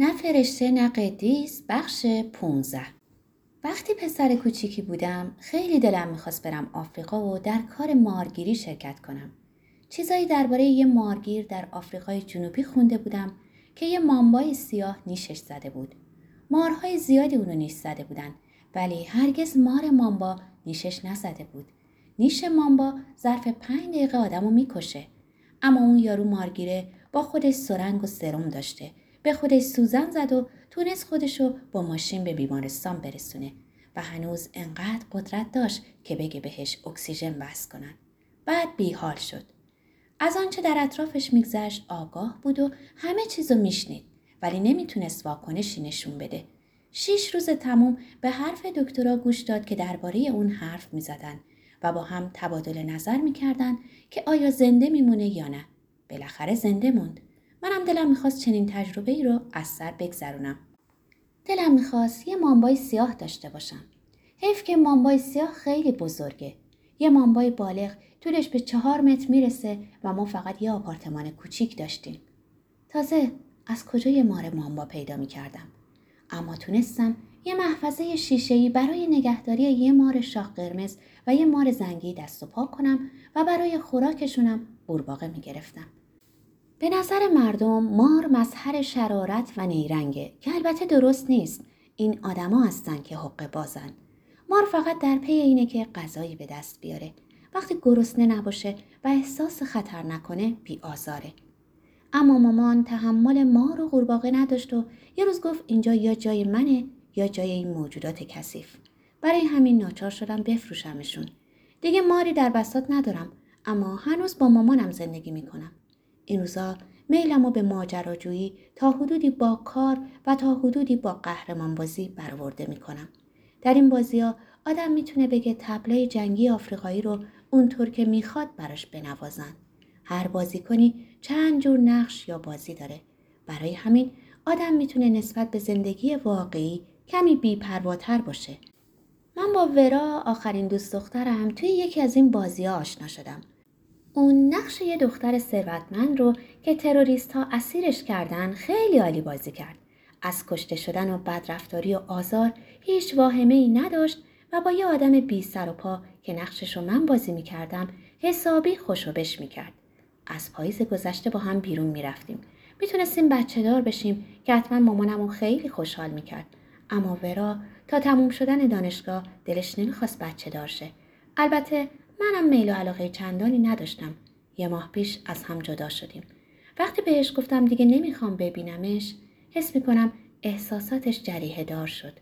نه فرشته نه قدیس بخش 15 وقتی پسر کوچیکی بودم خیلی دلم می‌خواست برم آفریقا و در کار مارگیری شرکت کنم. چیزایی درباره یه مارگیر در آفریقای جنوبی خونده بودم که یه مامبای سیاه نیشش زده بود. مارهای زیادی اونو نیش زده بودن ولی هرگز مار مامبا نیشش نزده بود. نیش مامبا ظرف پنج دقیقه آدمو می‌کشه. اما اون یارو مارگیره با خودش سرنگ و سرم داشته به خودش سوزن زد و تونست خودشو با ماشین به بیمارستان برسونه و هنوز انقدر قدرت داشت که بگه بهش اکسیژن بس کنن. بعد بیحال شد. از آنچه در اطرافش میگذشت آگاه بود و همه چیزو میشنید ولی نمی‌تونست واکنشی نشون بده. شیش روز تموم به حرف دکترا گوش داد که درباره اون حرف می‌زدن و با هم تبادل نظر می‌کردن که آیا زنده میمونه یا نه. بالاخره زنده موند. منم دلم می‌خواست چنین تجربه ای رو از سر بگذرونم. دلم می‌خواست یه مامبای سیاه داشته باشم. حیف که مامبای سیاه خیلی بزرگه. یه مامبای بالغ طولش به چهار متر می‌رسه و ما فقط یه آپارتمان کوچیک داشتیم. تازه از کجا یه مار مامبا پیدا می‌کردم. اما تونستم یه محفظه شیشه‌ای برای نگهداری یه مار شاخ قرمز و یه مار زنگی دست و پا کنم و برای خوراکشونم قورباغه می‌گرفتم. به نظر مردم مار مظهر شرارت و نیرنگه که البته درست نیست. این آدما هستن که حق بازن. مار فقط در پی اینه که غذایی به دست بیاره. وقتی گرسنه نباشه و احساس خطر نکنه بی آزاره. اما مامان تحمل مار و قورباغه نداشت و یه روز گفت اینجا یا جای منه یا جای این موجودات کثیف. برای همین ناچار شدم بفروشمشون. دیگه ماری در بسات ندارم اما هنوز با مامانم زندگی می‌کنم. این روزا میلم و به ماجراجویی تا حدودی با کار و تا حدودی با قهرمان بازی برآورده می‌کنم. در این بازی ها آدم می‌تونه بگه تبله جنگی آفریقایی رو اونطور که می‌خواد براش بنوازن. هر بازی کنی چند جور نقش یا بازی داره. برای همین آدم می‌تونه نسبت به زندگی واقعی کمی بیپرواتر باشه. من با ورا آخرین دوست دخترم توی یکی از این بازی ها آشنا شدم. اون نقش یه دختر ثروتمند رو که تروریست ها اسیرش کردن خیلی عالی بازی کرد. از کشته شدن و بدرفتاری و آزار هیچ واهمه ای نداشت و با یه آدم بی سر و پا که نقشش رو من بازی می کردم حسابی خوشوبش می کرد. از پاییز گذشته با هم بیرون می رفتیم. می‌تونستیم بچه دار بشیم که حتما مامانمون خیلی خوشحال می کرد. اما ورا تا تموم شدن دانشگاه دلش نمی‌خواست بچه دار شه. البته منم میل و علاقه چندانی نداشتم. یه ماه پیش از هم جدا شدیم. وقتی بهش گفتم دیگه نمی‌خوام ببینمش حس می‌کنم احساساتش جریه دار شد.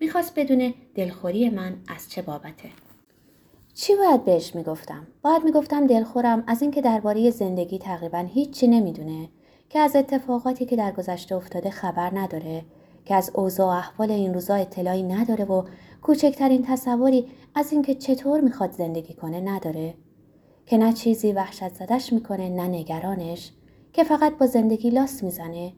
می‌خواست بدون دلخوری من از چه بابته. چی باید بهش می‌گفتم؟ باید می‌گفتم دلخورم از اینکه درباره زندگی تقریبا هیچی نمی‌دونه که از اتفاقاتی که در گذشته افتاده خبر نداره که از اوضاع و احوال این روزا اطلاعی نداره و کوچکترین تصوری از اینکه چطور می‌خواد زندگی کنه نداره. که نه چیزی وحشت زدش می‌کنه نه نگرانش که فقط با زندگی لاس می‌زنه.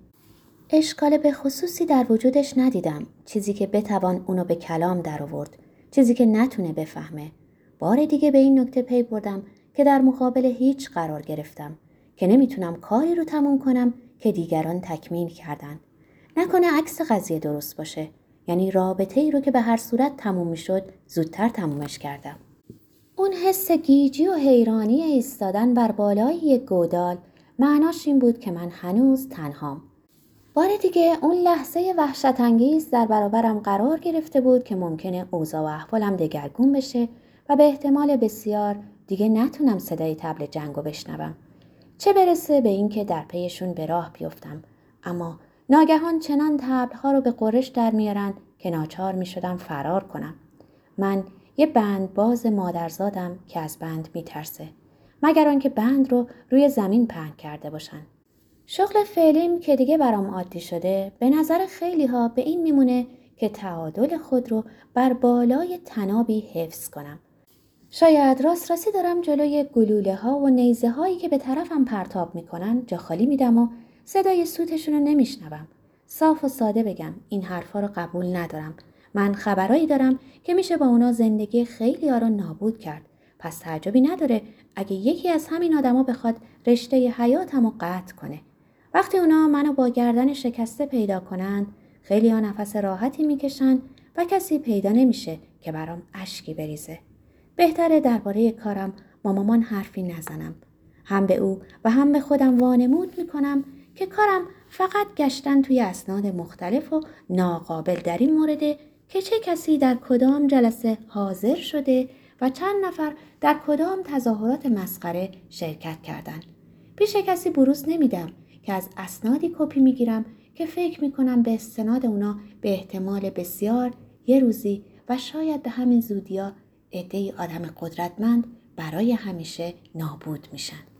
اشکال به خصوصی در وجودش ندیدم. چیزی که بتوان اونو به کلام در آورد چیزی که نتونه بفهمه. بار دیگه به این نکته پی بردم که در مقابل هیچ قرار گرفتم. که نمی‌تونم کاری رو تموم کنم که دیگران تکمیل کردن. نکنه عکس قضیه درست باشه. یعنی رابطه ای رو که به هر صورت تموم شد زودتر تمومش کردم. اون حس گیجی و حیرانی ایستادن بر بالای یک گودال معناش این بود که من هنوز تنهام. بار دیگه اون لحظه وحشت انگیز در برابرم قرار گرفته بود که ممکنه اوضاع و احوالم دگرگون بشه و به احتمال بسیار دیگه نتونم صدای تبل جنگو بشنوم. چه برسه به اینکه در پیشون به راه بیفتم. اما ناگهان چنان تبلها رو به قرش در میارن که ناچار می شدم فرار کنم. من یه بند باز مادرزادم که از بند میترسه. مگر آنکه بند رو روی زمین پهن کرده باشن. شغل فعلیم که دیگه برام عادی شده به نظر خیلی ها به این میمونه که تعادل خود رو بر بالای تنابی حفظ کنم. شاید راست راستی دارم جلوی گلوله ها و نیزه هایی که به طرفم پرتاب می‌کنن جا خالی میدم و صدای سوتشون رو نمیشنوم. صاف و ساده بگم این حرفا رو قبول ندارم. من خبرایی دارم که میشه با اونا زندگی خیلی ها رو نابود کرد. پس تعجبی نداره اگه یکی از همین آدما بخواد رشته حیاتم رو قطع کنه. وقتی اونا منو با گردن شکسته پیدا کنند خیلی ها نفس راحتی می‌کشن و کسی پیدا نمیشه که برام اشکی بریزه. بهتره درباره کارم با مامان حرفی نزنم. هم به او و هم به خودم وانمود می‌کنم که کارم فقط گشتن توی اسناد مختلف و ناقابل در این مورده که چه کسی در کدام جلسه حاضر شده و چند نفر در کدام تظاهرات مسخره شرکت کردند. پیش کسی بروز نمیدم که از اسنادی کپی می‌گیرم که فکر می‌کنم به استناد اونا به احتمال بسیار یه روزی و شاید به همین زودیا عدهای آدم قدرتمند برای همیشه نابود میشن.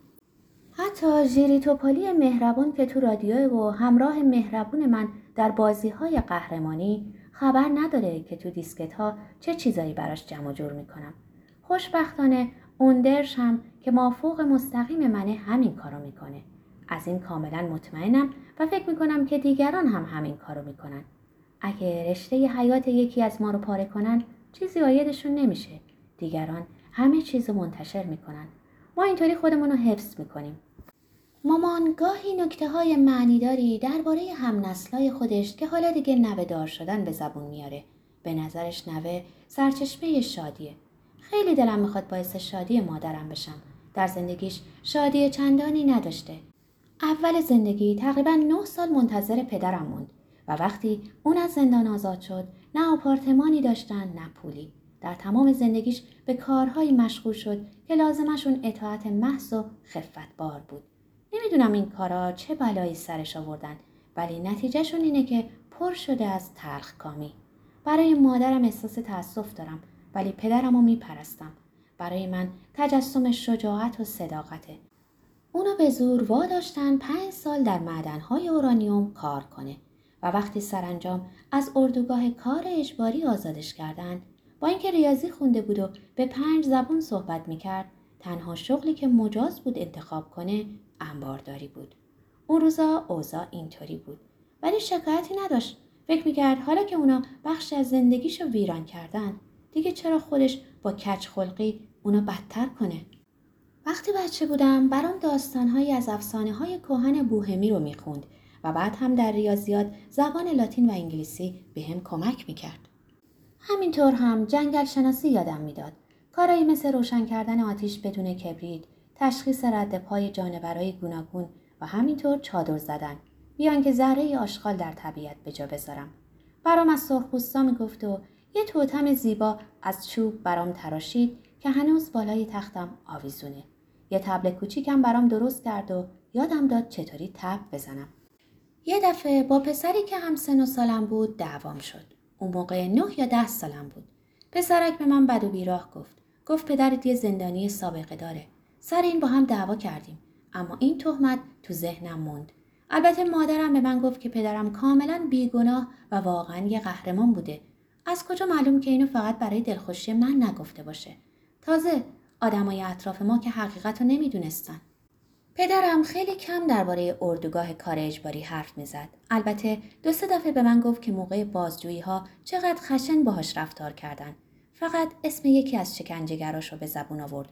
حتی ژیری توپالی مهربون که تو رادیو و همراه مهربون من در بازی های قهرمانی خبر نداره که تو دیسکت ها چه چیزایی براش جمع جور می‌کنم. خوشبختانه اوندرش هم که مافوق مستقیم منه همین کارو می‌کنه. از این کاملا مطمئنم و فکر می‌کنم که دیگران هم همین کارو می‌کنن. اگه رشته حیات یکی از ما رو پاره کنن چیزی آیدشون نمیشه. دیگران همه چیز رو منتشر می‌کنن. ما اینطوری خودمون رو حفظ می‌کنیم. مامان گاهی نکته های معنیداری درباره هم نسلای خودش که حالا دیگه نوه دار شدن به زبون میاره. به نظرش نوه سرچشمه شادیه. خیلی دلم می‌خواد باعث شادی مادرم بشم. در زندگیش شادی چندانی نداشته. اول زندگی تقریبا نه سال منتظر پدرم موند و وقتی اون از زندان آزاد شد نه آپارتمانی داشتن نه پولی. در تمام زندگیش به کارهایی مشغول شد که لازمشون اطاعت محض و خفت بار بود. نمی‌دونم این کارا چه بلایی سرش آوردن ولی نتیجهشون اینه که پر شده از تلخ کامی. برای مادرم احساس تأسف دارم ولی پدرم رو میپرستم. برای من تجسم شجاعت و صداقته. اونو به زور واداشتن پنج سال در معدنهای اورانیوم کار کنه و وقتی سرانجام از اردوگاه کار اجباری آزادش کردن با اینکه ریاضی خونده بود و به پنج زبون صحبت می‌کرد تنها شغلی که مجاز بود انتخاب کنه انبارداری بود. اون روزا اوضاع اینطوری بود ولی شکایتی نداشت. فکر می‌کرد حالا که اونا بخش از زندگیشو ویران کردن دیگه چرا خودش با کچ خلقی اونا بدتر کنه؟ وقتی بچه بودم برام داستانهایی از افسانه های کوهن بوهمی رو می‌خوند و بعد هم در ریاضیات زبان لاتین و انگلیسی به هم کمک می‌کرد. همینطور هم جنگل شناسی یادم می‌داد. کارایی مثل روشن کردن آتیش بدون کبریت، تشخیص رد پای جانورای گوناگون و همینطور چادر زدن بیان که ذره آشغال در طبیعت به جا بذارم. برام از سرخپوستا می‌گفت و یه توتم زیبا از چوب برام تراشید که هنوز بالای تختم آویزونه. یه تبل کوچیکم برام درست کرد و یادم داد چطوری تب بزنم. یه دفعه با پسری که هم سن و سالم بود دعوام شد. اون موقع نه یا ده سالم بود. پسرک به من بد و بیراه گفت. گفت پدرت یه زندانی سابقه داره. سر این با هم دعوا کردیم. اما این تهمت تو ذهنم موند. البته مادرم به من گفت که پدرم کاملا بیگناه و واقعا یه قهرمان بوده. از کجا معلوم که اینو فقط برای دلخوشی من نگفته باشه. تازه آدمای اطراف ما که حقیقت رو نمی‌دونستن. پدرم خیلی کم درباره اردوگاه کار اجباری حرف می‌زد. البته دو سه دفعه به من گفت که موقع بازجویی ها چقدر خشن باهاش رفتار کردن. فقط اسم یکی از شکنجهگراش رو به زبون آورد.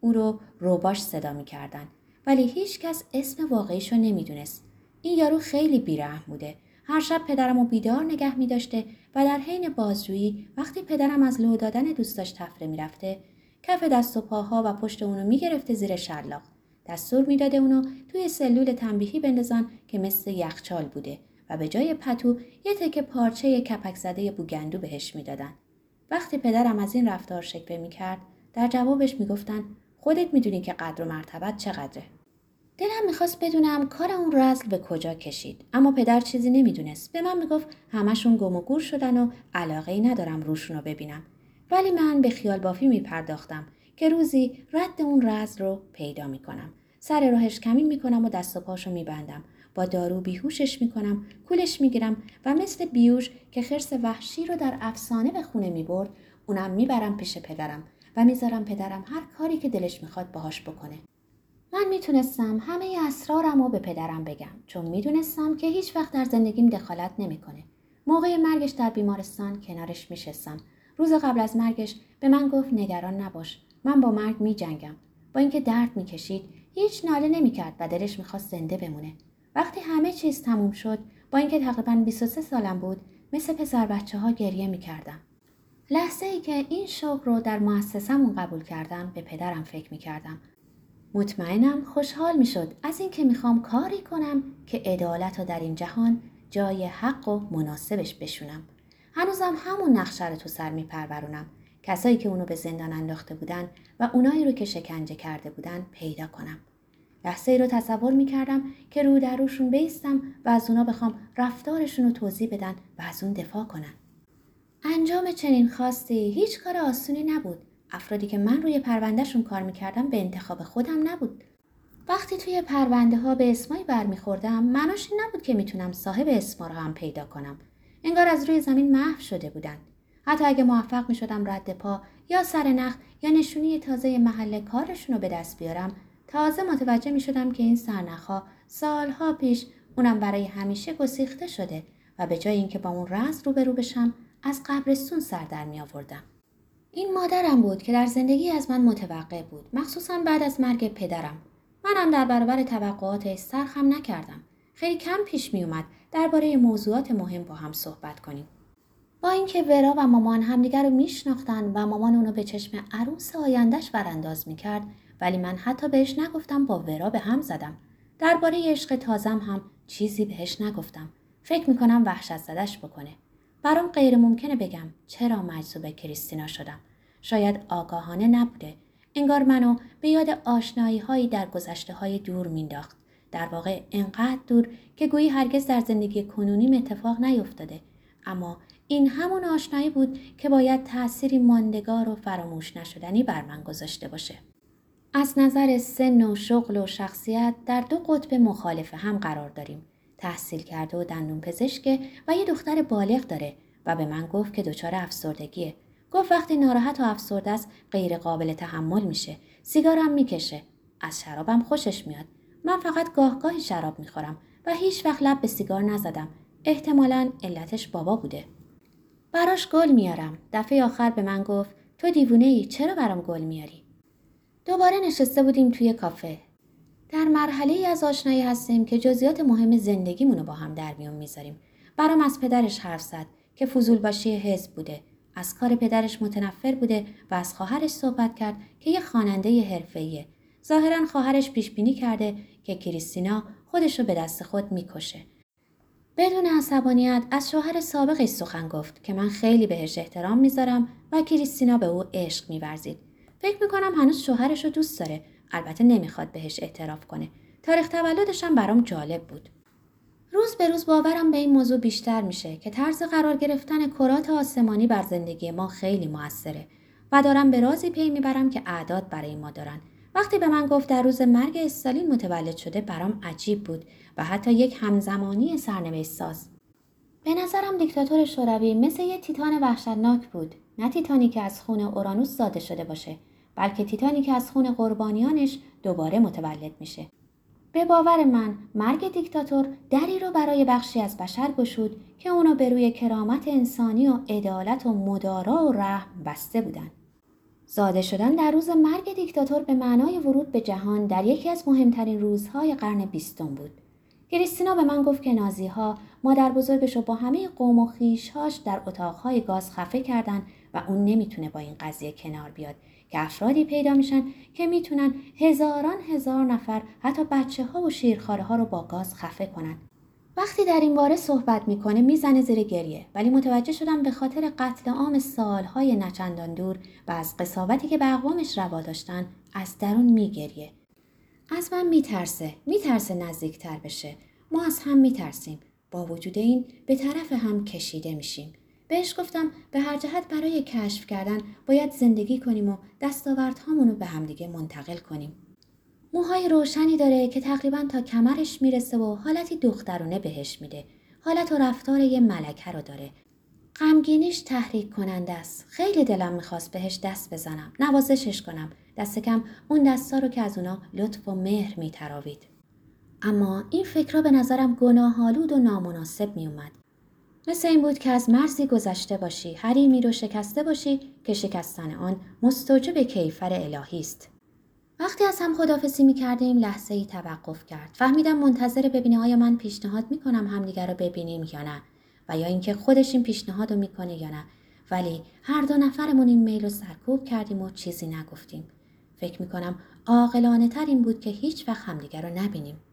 او رو روباش صدا می‌کردن. ولی هیچ کس اسم واقعیش رو نمی‌دونست. این یارو خیلی بیرحم بوده. هر شب پدرم رو بیدار نگه می داشته و در حین بازجویی وقتی پدرم از لو دادن دوستاش تفره می‌رفته کف دست و پاها و پشت اونو می‌گرفته زیر شلاق دستور می‌داده اونو توی سلول تنبیهی بندازن که مثل یخچال بوده و به جای پتو یه تکه پارچه کپک زده بوگندو بهش می‌دادن. وقتی پدرم از این رفتار شکوه می‌کرد در جوابش می‌گفتن خودت می‌دونی که قدر و مرتبت چقدره. دلم می‌خواست بدونم کار اون رزل به کجا کشید اما پدر چیزی نمی‌دونست. به من می‌گفت همشون گم و گور شدن و علاقه ای ندارم روشون رو ببینم. ولی من به خیال بافی می پرداختم که روزی رد اون رز رو پیدا می کنم. سر راهش کمی می کنم و دست و پاشو می بندم. با دارو بیهوشش می کنم، کولش می گیرم و مثل بیوش که خرس وحشی رو در افسانه به خونه می برد، اونم می برم پیش پدرم و می‌ذارم پدرم هر کاری که دلش می‌خواد باهاش بکنه. من می‌تونستم همه اسرارم رو به پدرم بگم چون می‌دونستم که هیچ وقت در زندگیم دخالت نمی‌کنه. موقع مرگش در بیمارستان کنارش میشستم روز قبل از مرگش به من گفت نگران نباش من با مرگ می جنگم با اینکه درد می کشید هیچ ناله نمی کرد و دلش می‌خواست زنده بمونه وقتی همه چیز تموم شد با اینکه تقریبا 23 سالم بود مثل پسر بچه ها گریه می کردم. لحظه ای که این شغل رو در مؤسسمون قبول کردم به پدرم فکر می کردم. مطمئنم خوشحال می شد از اینکه می‌خوام کاری کنم که عدالت رو در این جهان جای حق و مناسبش بشونم. هنوزم همون نقشه رو تو سر میپرورونم کسایی که اونو به زندان انداخته بودن و اونایی رو که شکنجه کرده بودن پیدا کنم. لحظه ای رو تصور می‌کردم که رو در روشون بیستم و از اونا بخوام رفتارشون رو توضیح بدن و از اون دفاع کنن. انجام چنین خواستی هیچ کار آسونی نبود. افرادی که من روی پروندهشون کار می‌کردم به انتخاب خودم نبود. وقتی توی پرونده ها به اسمایی برمیخوردم مناش نبود که می‌تونم صاحب اسما رو هم پیدا کنم. انگار از روی زمین محو شده بودن. حتی اگه موفق می شدم رد پا یا سر نخ یا نشونی تازه محل کارشون رو به دست بیارم تازه متوجه می شدم که این سرنخها سالها پیش اونم برای همیشه گسیخته شده و به جای اینکه با اون رز روبرو بشم از قبرستون سر در می آوردم. این مادرم بود که در زندگی از من متوقع بود مخصوصا بعد از مرگ پدرم. منم در برابر توقعاتش سرخم نکردم. خیلی کم پیش می اومد درباره موضوعات مهم با هم صحبت کنیم. با اینکه ورا و مامان همدیگر رو میشناختن و مامان اونو به چشم عروس آیندهش برانداز می‌کرد ولی من حتی بهش نگفتم با ورا به هم زدم. درباره عشق تازم هم چیزی بهش نگفتم. فکر می‌کنم وحشت زدش بکنه. برام غیر ممکنه بگم چرا مجذوب کریستینا شدم. شاید آگاهانه نبوده. انگار منو به یاد آشنایی هایی در گذشته های دور مینداخت در واقع انقدر دور که گویی هرگز در زندگی کنونیم اتفاق نیفتاده. اما این همون آشنایی بود که باید تأثیری ماندگار و فراموش نشدنی بر من گذاشته باشه. از نظر سن و شغل و شخصیت در دو قطب مخالف هم قرار داریم. تحصیل کرده و دندون پزشکه و یه دختر بالغ داره و به من گفت که دچار افسردگیه. گفت وقتی ناراحت و افسرده است غیر قابل تحمل میشه. سیگارم می‌کشه. از شرابم خوشش میاد. من فقط گاه گاهی شراب می‌خورم و هیچ وقت لب به سیگار نزدم. احتمالا علتش بابا بوده. براش گل میارم. دفعه آخر به من گفت تو دیوونه ای چرا برام گل میاری؟ دوباره نشسته بودیم توی کافه. در مرحله ای از آشنایی هستیم که جزئیات مهم زندگیمونو با هم در میون می‌ذاریم. برام از پدرش حرف زد که فضولباشی حزب بوده. از کار پدرش متنفر بوده و از خواهرش صحبت کرد که یه خواننده حرفه‌ایه. ظاهرا خواهرش پیش بینی کرده که کریستینا خودش رو به دست خود می‌کشه. بدون عصبانیت از شوهر سابقش سخن گفت که من خیلی بهش احترام می‌ذارم و کریستینا به او عشق میورزید. فکر می‌کنم هنوز شوهرش رو دوست داره. البته نمی‌خواد بهش اعتراف کنه. تاریخ تولدش هم برام جالب بود. روز به روز باورم به این موضوع بیشتر میشه که طرز قرار گرفتن کرات آسمانی بر زندگی ما خیلی موثره و دارم به رازی پی می‌برم که اعداد برای ما دارن وقتی به من گفت در روز مرگ استالین متولد شده برام عجیب بود و حتی یک همزمانی سرنوشت ساز. به نظرم دیکتاتور شوروی مثل یه تیتان وحشتناک بود. نه تیتانی که از خون اورانوس زاده شده باشه، بلکه تیتانی که از خون قربانیانش دوباره متولد میشه. به باور من مرگ دیکتاتور دری رو برای بخشی از بشر گشود که اونو به روی کرامت انسانی و عدالت و مدارا و رحم بسته بودن. زاده شدن در روز مرگ دیکتاتور به معنای ورود به جهان در یکی از مهمترین روزهای قرن بیستم بود. کریستینا به من گفت که نازی ها مادر بزرگش رو با همه قوم و خیشهاش در اتاقهای گاز خفه کردن و اون نمی‌تونه با این قضیه کنار بیاد که افرادی پیدا میشن که می‌تونن هزاران هزار نفر حتی بچه ها و شیرخاره ها رو با گاز خفه کنن وقتی در این باره صحبت می‌کنه می‌زنه زیر گریه. ولی متوجه شدم به خاطر قتل عام سالهای نچندان دور و از قصاوتی که به اقوامش روا داشتن از درون میگریه. از من میترسه. میترسه نزدیکتر بشه. ما از هم میترسیم. با وجود این به طرف هم کشیده میشیم. بهش گفتم به هر جهت برای کشف کردن باید زندگی کنیم و دستاوردهامون رو به همدیگه منتقل کنیم. موهای روشنی داره که تقریبا تا کمرش می‌رسه و حالتی دخترونه بهش میده. حالت و رفتار یه ملکه رو داره. غمگینیش تحریک کننده است. خیلی دلم می‌خواست بهش دست بزنم. نوازشش کنم. دست کم اون دستا رو که از اونا لطف و مهر میتراوید. اما این فکرها به نظرم گناهالود و نامناسب میومد. مثل این بود که از مرزی گذشته باشی حریمی رو شکسته باشی که شکستن آن مستوجب کیفر الهی است وقتی از هم خدافزی می کردیم لحظه ای توقف کرد. فهمیدم منتظر ببینه آیا من پیشنهاد می کنم همدیگر رو ببینیم یا نه و یا اینکه خودش این پیشنهاد رو می‌کنه یا نه ولی هر دو نفرمون این میل رو سرکوب کردیم و چیزی نگفتیم. فکر می کنم عاقلانه تر این بود که هیچ وقت همدیگر رو نبینیم.